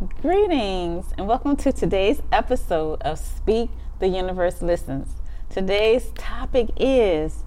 Greetings and welcome to today's episode of Speak the Universe Listens. Today's topic is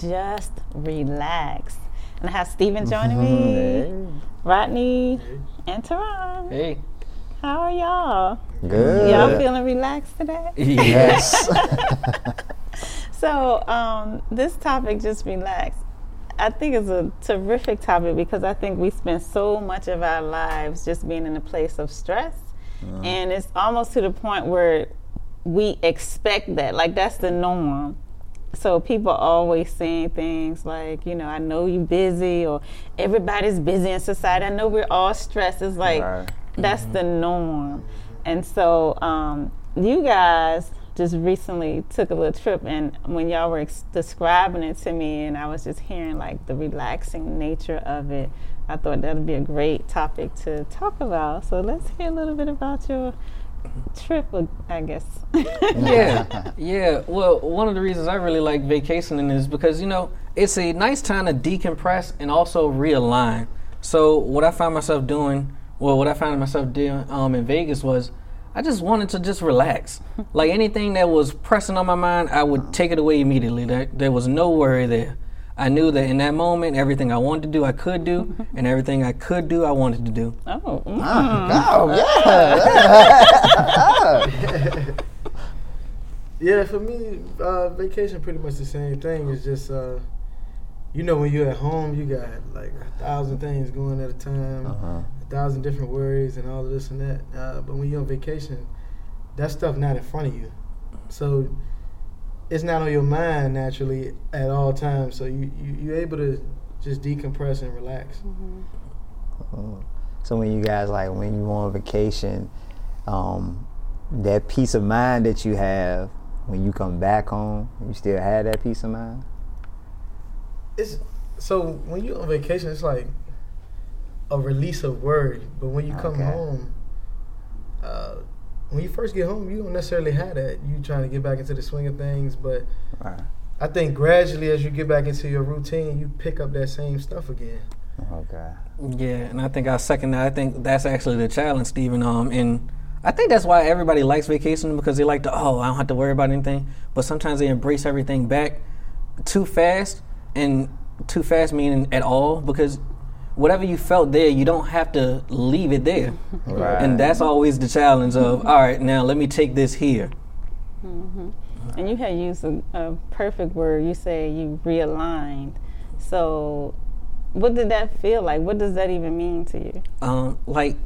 just relax. And I have Stephen joining me, Hey. Rodney, and Teron. Hey. How are y'all? Good. Y'all feeling relaxed today? Yes. So, um, this topic, just relax. I think it's a terrific topic because I think we spend so much of our lives just being in a place of stress. And it's almost to the point where we expect that. Like, that's the norm. So, people are always saying things like, you know, I know you're busy or everybody's busy in society. I know we're all stressed. It's like, Right. that's the norm. And so, um, you guys just recently took a little trip, and when y'all were ex- describing it to me, and I was just hearing like the relaxing nature of it, I thought that'd be a great topic to talk about. So let's hear a little bit about your trip, I guess. Yeah, yeah. Well, one of the reasons I really like vacationing is because you know it's a nice time to decompress and also realign. So what I found myself doing, well, what I found myself doing um, in Vegas was I just wanted to just relax. like anything that was pressing on my mind, I would take it away immediately. There, there was no worry there. I knew that in that moment, everything I wanted to do, I could do, and everything I could do, I wanted to do. oh, mm. oh, yeah. Yeah, for me, uh, vacation pretty much the same thing. It's just, uh, you know, when you're at home, you got like a thousand things going at a time, Uh-huh. A thousand different worries and all of this and that. Uh, but when you're on vacation, that stuff not in front of you, so it's not on your mind naturally at all times. So you, you you're able to just decompress and relax. Oh. So when you guys like when you on vacation, um, that peace of mind that you have when you come back home, you still have that peace of mind. it's so when you're on vacation, it's like a release of worry. But when you come Okay. home, uh, when you first get home, you don't necessarily have that. You trying to get back into the swing of things, but Right. I think gradually as you get back into your routine, you pick up that same stuff again. Okay. Yeah, and I think I second that. I think that's actually the challenge, Stephen. Um, and I think that's why everybody likes vacation because they like to, oh, I don't have to worry about anything. But sometimes they embrace everything back too fast, and too fast meaning at all because whatever you felt there, you don't have to leave it there. Right. And that's always the challenge of, all right, now let me take this here. And you had used a, a perfect word. You say you realigned. So, what did that feel like? What does that even mean to you? Um, like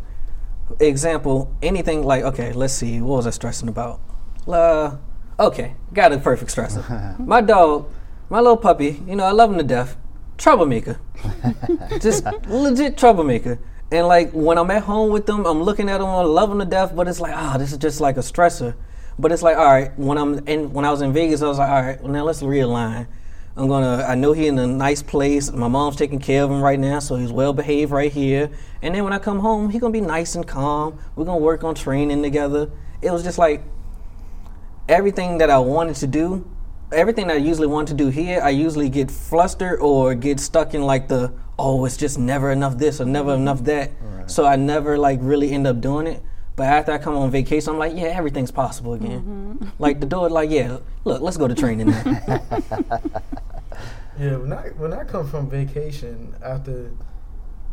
example, anything like okay, let's see, what was I stressing about? Uh, okay, got a perfect stressor. my dog, my little puppy, you know, I love him to death. Troublemaker, just legit troublemaker. And like when I'm at home with them, I'm looking at them, I love them to death. But it's like, ah, this is just like a stressor. But it's like, all right, when I'm in, when I was in Vegas, I was like, all right, well, now let's realign. I'm gonna. I know he in a nice place. My mom's taking care of him right now, so he's well behaved right here. And then when I come home, he gonna be nice and calm. We're gonna work on training together. It was just like everything that I wanted to do, everything I usually want to do here, I usually get flustered or get stuck in like the oh, it's just never enough this or never enough that. So I never like really end up doing it. But after I come on vacation, I'm like, yeah, everything's possible again. Like the door, like, yeah, look, let's go to training now. Yeah, when I when I come from vacation after,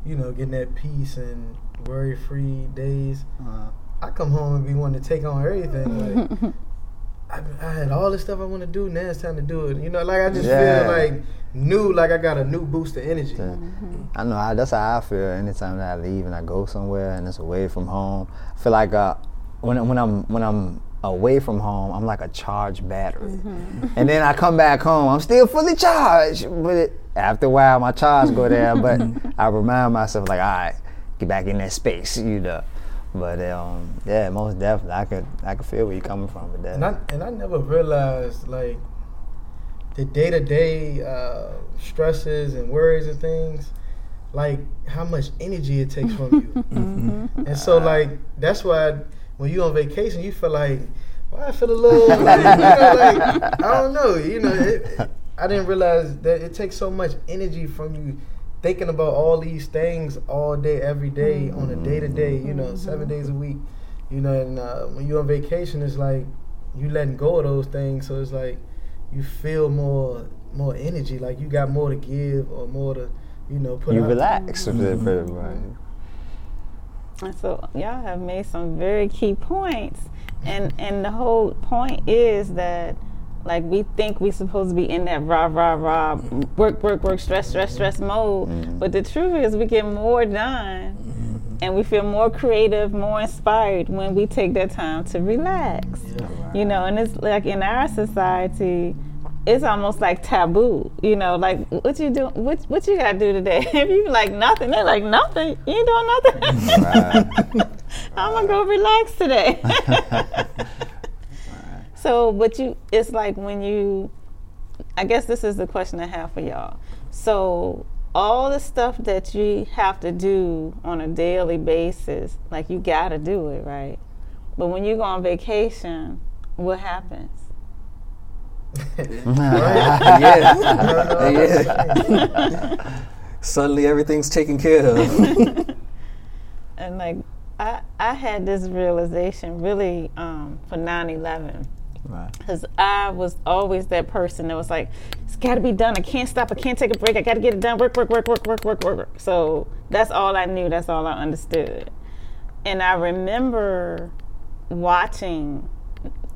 you know, getting that peace and worry free days, Uh, I come home and be wanting to take on everything. Like I, I had all this stuff I want to do. Now it's time to do it. You know, like I just Yeah. feel like new, like I got a new boost of energy. I know I, that's how I feel anytime that I leave and I go somewhere and it's away from home. I feel like uh, when when I'm when I'm away from home, I'm like a charged battery, and then I come back home, I'm still fully charged. But after a while, my charge go down. But I remind myself like, all right, get back in that space, you know. But um, yeah, most definitely, I could I could feel where you're coming from with that. And I and I never realized like the day to day stresses and worries and things, like how much energy it takes from you. Mm-hmm. And so uh-huh. like that's why when you on vacation, you feel like, why I feel a little, like, you know, like I don't know, you know. It, I didn't realize that it takes so much energy from you thinking about all these things all day, every day, mm-hmm. on a day to day. You know, mm-hmm. seven days a week. You know, and uh, when you're on vacation, it's like you letting go of those things. So it's like you feel more more energy, like you got more to give or more to, you know, put. You out. relax. Mm-hmm. Right. And so y'all have made some very key points. And and the whole point is that like we think we supposed to be in that rah rah rah work work work stress stress stress mode. Mm-hmm. But the truth is we get more done mm-hmm. and we feel more creative, more inspired when we take that time to relax. You know, and it's like in our society it's almost like taboo, you know. Like, what you do? What what you gotta do today? if you like nothing, they're like nothing. You ain't doing nothing. Right. I'm gonna go relax today. So, but you, it's like when you, I guess this is the question I have for y'all. So, all the stuff that you have to do on a daily basis, like you gotta do it, right? But when you go on vacation, what happens? yeah. yeah. Suddenly everything's taken care of. And like, I, I had this realization really um, for 9 11. Right. Because I was always that person that was like, it's got to be done. I can't stop. I can't take a break. I got to get it done. Work, work, work, work, work, work, work. So that's all I knew. That's all I understood. And I remember watching,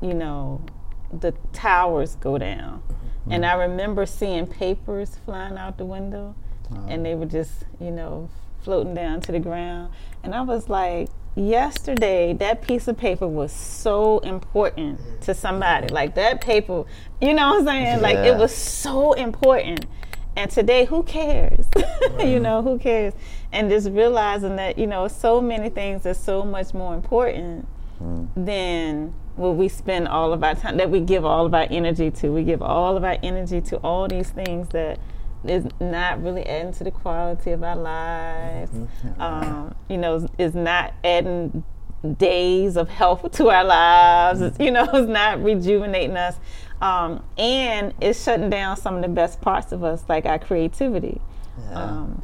you know, the towers go down. Mm-hmm. And I remember seeing papers flying out the window. And oh. they were just, you know, floating down to the ground. And I was like, yesterday that piece of paper was so important to somebody. Like that paper, you know what I'm saying? Like it was so important. And today, who cares? you know, who cares? And just realizing that, you know, so many things are so much more important mm. than what we spend all of our time, that we give all of our energy to. We give all of our energy to all these things that is not really adding to the quality of our lives. Um, you know, is not adding days of health to our lives. It's, you know, it's not rejuvenating us. Um, and it's shutting down some of the best parts of us, like our creativity. Um,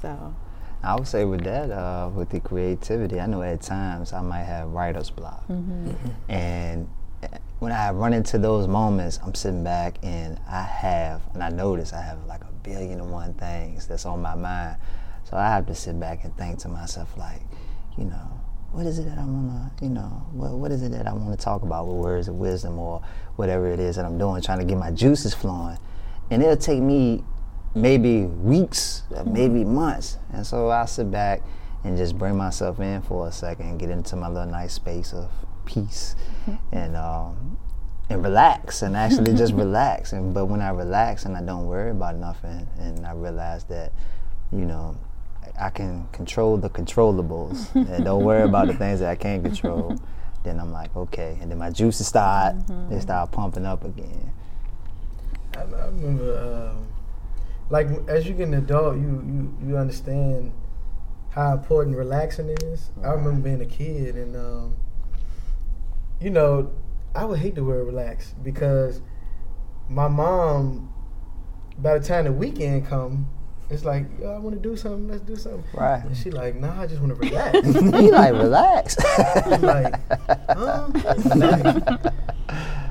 so, I would say with that, uh, with the creativity, I know at times I might have writer's block, and uh, when I run into those moments, I'm sitting back and I have, and I notice I have like a billion and one things that's on my mind, so I have to sit back and think to myself like, you know, what is it that I wanna, you know, what what is it that I wanna talk about? With words of wisdom or whatever it is that I'm doing, trying to get my juices flowing, and it'll take me maybe weeks, maybe mm-hmm. months. And so I sit back and just bring myself in for a second and get into my little nice space of peace and um, and relax and actually just relax. And but when I relax and I don't worry about nothing and I realize that, you know, I can control the controllables and don't worry about the things that I can't control. Then I'm like, okay, and then my juices start, they start pumping up again. I, I remember, um, like as you get an adult, you you you understand how important relaxing is. I remember being a kid, and um, you know, I would hate the word relax because my mom, by the time the weekend come, it's like, yo, I want to do something. Let's do something. Right. And she like, nah, I just want to relax. you like relax. I'm like, huh? Like,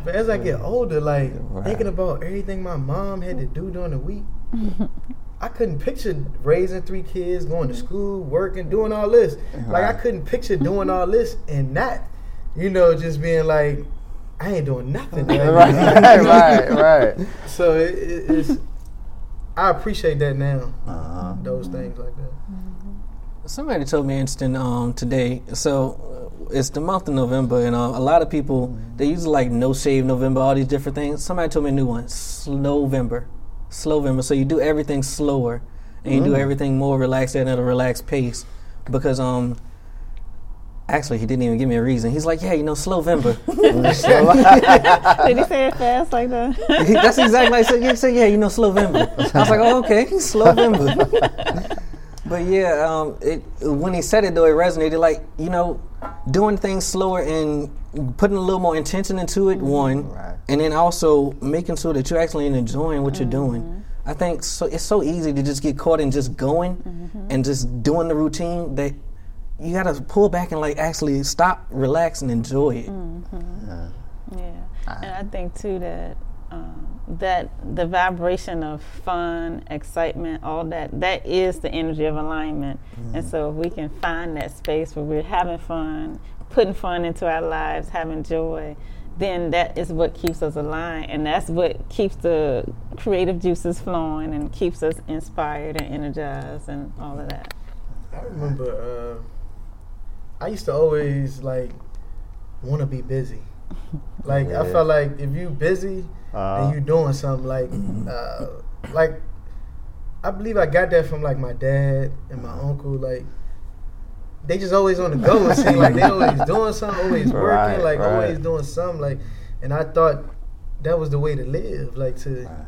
but as I get older, like Right. thinking about everything my mom had to do during the week, I couldn't picture raising three kids, going to mm-hmm. school, working, doing all this. Like I couldn't picture doing all this and not, you know, just being like, I ain't doing nothing. right, right, right. So it, it, it's, I appreciate that now. Uh-huh. Those things like that. Somebody told me instant um, today. So uh, it's the month of November, and uh, a lot of people they use like no shave November, all these different things. Somebody told me a new one, Slowvember, Slowvember. So you do everything slower, and you do everything more relaxed and at a relaxed pace, because um. Actually, he didn't even give me a reason. He's like, "Yeah, you know, Slowvember." did he say it fast like that? He- That's exactly like so. Yeah, so yeah, you know, Slowvember. I was like, oh, okay, Slowvember. but yeah, um, it when he said it though, it resonated. Like you know, doing things slower and putting a little more intention into it. One, Right. and then also making sure that you're actually enjoying what you're doing. I think so. It's so easy to just get caught in just going Mm-hmm. and just doing the routine that you got to pull back and like actually stop, relax, and enjoy it. Mm. Yeah, and I think too that um, that the vibration of fun, excitement, all that that is the energy of alignment. And so if we can find that space where we're having fun, putting fun into our lives, having joy, then that is what keeps us aligned, and that's what keeps the creative juices flowing and keeps us inspired and energized and all of that. I remember uh, I used to always like want to be busy. Like I felt like if you busy Uh, and you doing something like uh, like I believe I got that from like my dad and my uncle like they just always on the go it seemed like they always doing something always working Right, like right. always doing something like and I thought that was the way to live like to Right.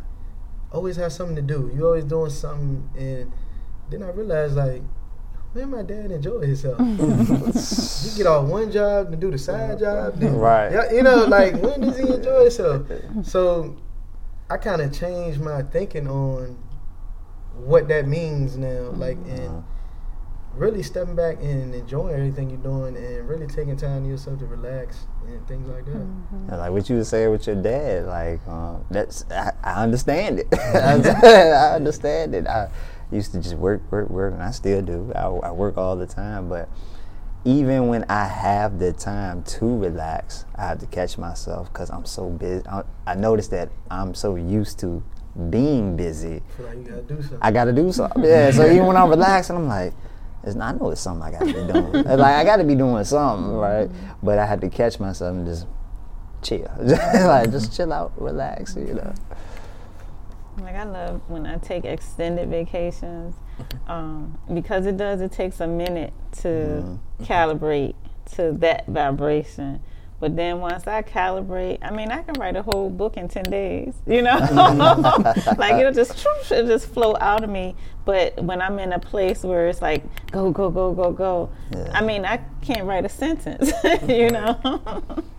always have something to do you always doing something and then I realized like man my dad enjoy himself he get off one job to do the side job. Then, Right. You know, like when does he enjoy himself? So I kind of changed my thinking on what that means now, like and really stepping back and enjoying everything you're doing, and really taking time to yourself to relax and things like that. And like what you was saying with your dad, like um, that's I, I understand it. I understand it. I used to just work, work, work, and I still do. I, I work all the time, but even when I have the time to relax, I have to catch myself because I'm so busy. I, I notice that I'm so used to being busy. like you gotta do something. I got to do something. Yeah. So even when I'm relaxing, I'm like, it's not, I know it's something I got to be doing. like I got to be doing something, right? But I had to catch myself and just chill, like just chill out, relax, you know. Like I love when I take extended vacations um, because it does. It takes a minute to calibrate to that vibration. But then once I calibrate, I mean, I can write a whole book in ten days. You know, like it'll just it'll just flow out of me. But when I'm in a place where it's like go go go go go, Yeah. I mean, I can't write a sentence. you know.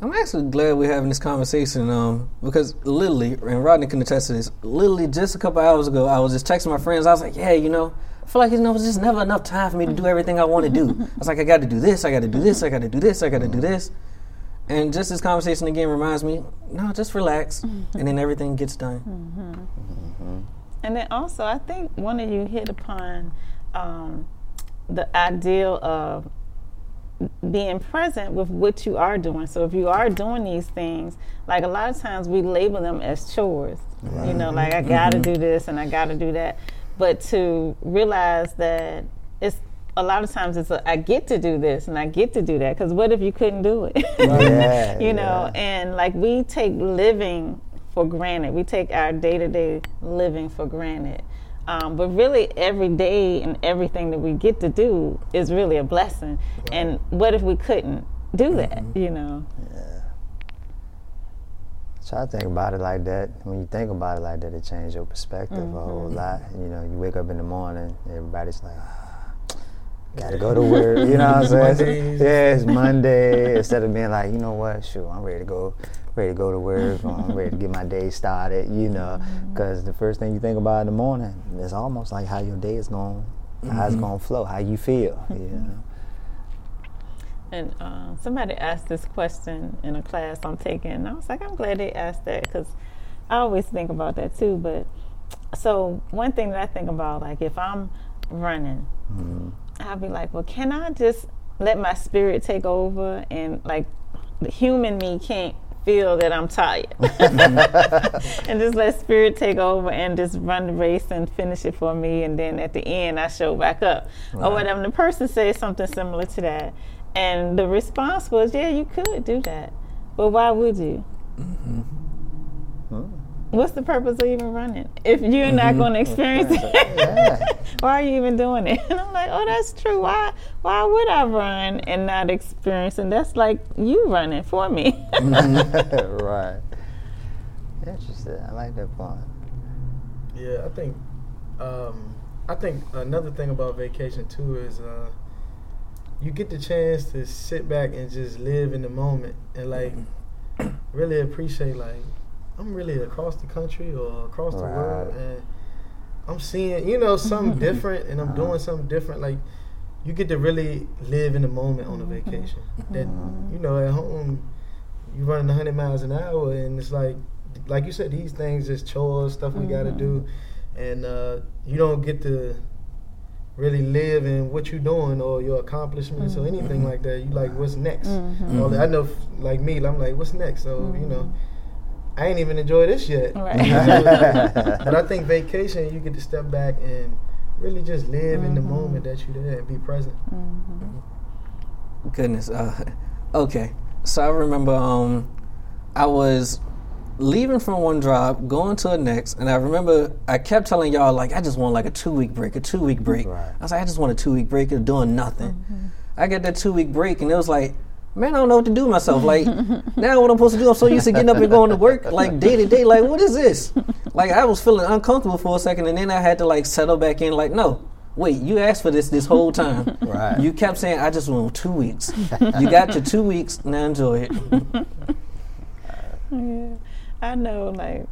I'm actually glad we're having this conversation um, because literally, and Rodney can attest to this, literally just a couple hours ago, I was just texting my friends. I was like, yeah, you know, I feel like you know, there's just never enough time for me to do everything I want to do. I was like, I got to do this, I got to do this, I got to do this, I got to do this. And just this conversation again reminds me, no, just relax, and then everything gets done. And then also, I think one of you hit upon um, the ideal of being present with what you are doing. So if you are doing these things, like a lot of times we label them as chores. You know, like I got to mm-hmm. do this and I got to do that. But to realize that it's a lot of times it's a, I get to do this and I get to do that because what if you couldn't do it? Yeah, you know, yeah. and like we take living for granted. We take our day to day living for granted. Um, but really, every day and everything that we get to do is really a blessing. And what if we couldn't do that? You know? Try to think about it like that. When you think about it like that, it changes your perspective a whole lot. You know, you wake up in the morning, everybody's like, ah, gotta go to work. You know what I'm saying? Mondays. yeah, it's Monday. Instead of being like, you know what, shoot, I'm ready to go, ready to go to work. I'm ready to get my day started. You know, mm-hmm. because the first thing you think about in the morning is almost like how your day is going, how it's mm-hmm. gonna flow, how you feel. You mm-hmm. know. And uh, somebody asked this question in a class I'm taking. And I was like, I'm glad they asked that because I always think about that too. But so, one thing that I think about, like, if I'm running, I'll be like, well, can I just let my spirit take over and, like, the human me can't feel that I'm tired. Mm-hmm. And just let spirit take over and just run the race and finish it for me. And then at the end I show back up. Or whatever. The person says something similar to that. And the response was yeah you could do that. But why would you mm-hmm. What's the purpose of even running if you're not going to experience it Yeah. why are you even doing it? And I'm like, oh, that's true. Why? Why would I run and not experience? And that's like you running for me. right. Interesting. I like that point. Yeah, I think um, I think another thing about vacation too is uh, you get the chance to sit back and just live in the moment and like really appreciate like I'm really across the country or across the world, and I'm seeing you know something different, and I'm Uh-huh. doing something different. Like you get to really live in the moment on a mm-hmm. vacation. Mm-hmm. That uh-huh. you know at home, you're running 100 miles an hour, and it's like like you said, these things is chores, stuff we got to do, mm-hmm. and uh, you don't get to really live in what you're doing or your accomplishments or anything like that. You like what's next. Mm-hmm. All that- I know, like me, I'm like, what's next? So you know, I ain't even enjoyed this yet. Right. but I think vacation, you get to step back and really just live in the Mm-hmm. moment that you're there and be present. Goodness. Uh, okay. So I remember um, I was leaving from one job, going to the next, and I remember I kept telling y'all like I just want like a two week break, a two week break. Right. I was like, I just want a two week break of doing nothing. I got that two week break, and it was like. Man, I don't know what to do with myself. Like now, what I'm supposed to do? I'm so used to getting up and going to work, like day to day. Like, what is this? Like, I was feeling uncomfortable for a second, and then I had to like settle back in. Like, no, wait, you asked for this this whole time. Right. You kept saying, I just want two weeks. you got your two weeks, now enjoy it. Yeah, I know. Like,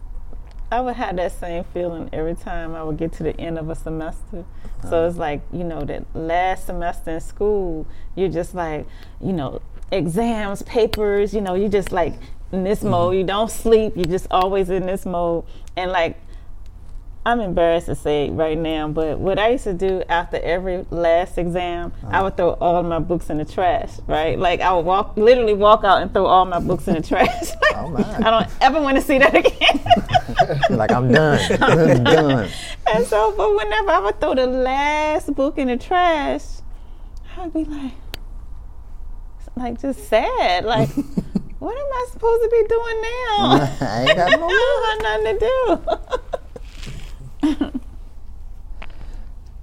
I would have that same feeling every time I would get to the end of a semester. So uh-huh. it's like you know that last semester in school, you're just like you know exams, papers. You know, you just like in this mm-hmm. mode. You don't sleep. You're just always in this mode. And like I'm embarrassed to say right now, but what I used to do after every last exam, I would uh-huh. throw all my books in the trash, right? Like I would walk, literally walk out and throw all my books in the trash. Oh, my. I don't ever want to see that again. like I'm done. I'm done. and so, but whenever I would throw the last book in the trash, I'd be like, like just sad, like. What am I supposed to be doing now? I ain't got no I don't nothing to do.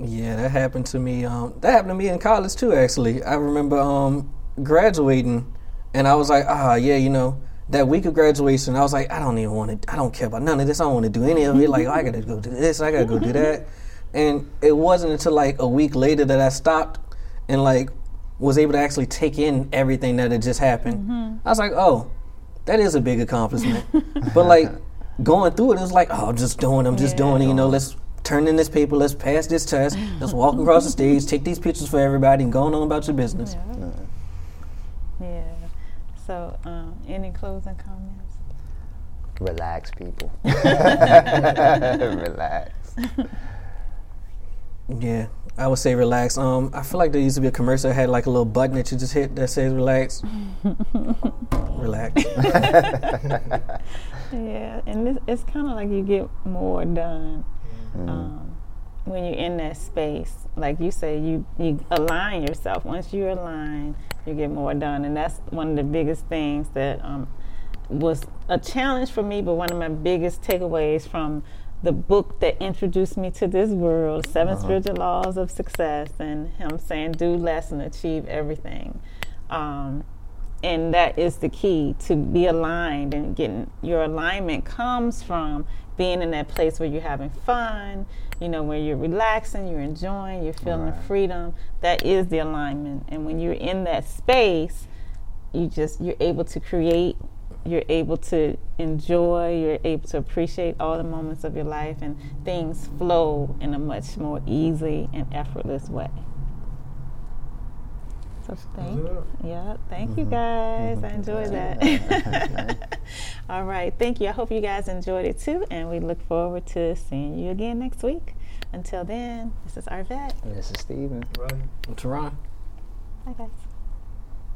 Yeah, that happened to me. Um, that happened to me in college too. Actually, I remember um, graduating, and I was like, ah, yeah, you know, that week of graduation, I was like, I don't even want to. I don't care about none of this. I don't want to do any of it. Like, oh, I gotta go do this. I gotta go do that. And it wasn't until like a week later that I stopped and like was able to actually take in everything that had just happened. I was like, oh, that is a big accomplishment. but like going through it, it was like, oh, I'm just doing. I'm just doing it. You know, let's turn in this paper. Let's pass this test. Let's walk across the stage, take these pictures for everybody, and go on about your business. Yeah. So, um, any closing comments? Relax, people. Relax. Yeah, I would say relax. Um, I feel like there used to be a commercial that had like a little button that you just hit that says relax. relax. Yeah, and this, it's kind of like you get more done um, when you're in that space. Like you say, you you align yourself. Once you align, you get more done, and that's one of the biggest things that um, was a challenge for me. But one of my biggest takeaways from the book that introduced me to this world, 7 Spiritual Laws of Success, and him saying, "Do less and achieve everything." Um, and that is the key to be aligned and getting your alignment comes from being in that place where you're having fun you know where you're relaxing you're enjoying you're feeling the freedom. That is the alignment. And when you're in that space you just you're able to create you're able to enjoy you're able to appreciate all the moments of your life and things flow in a much more easy and effortless way so thank Yeah. yeah, thank you mm-hmm. guys. Mm-hmm. I enjoyed that. All right, thank you. I hope you guys enjoyed it too, and we look forward to seeing you again next week. Until then, this is Arvat. This is Steven. Right. Teron. Bye, guys.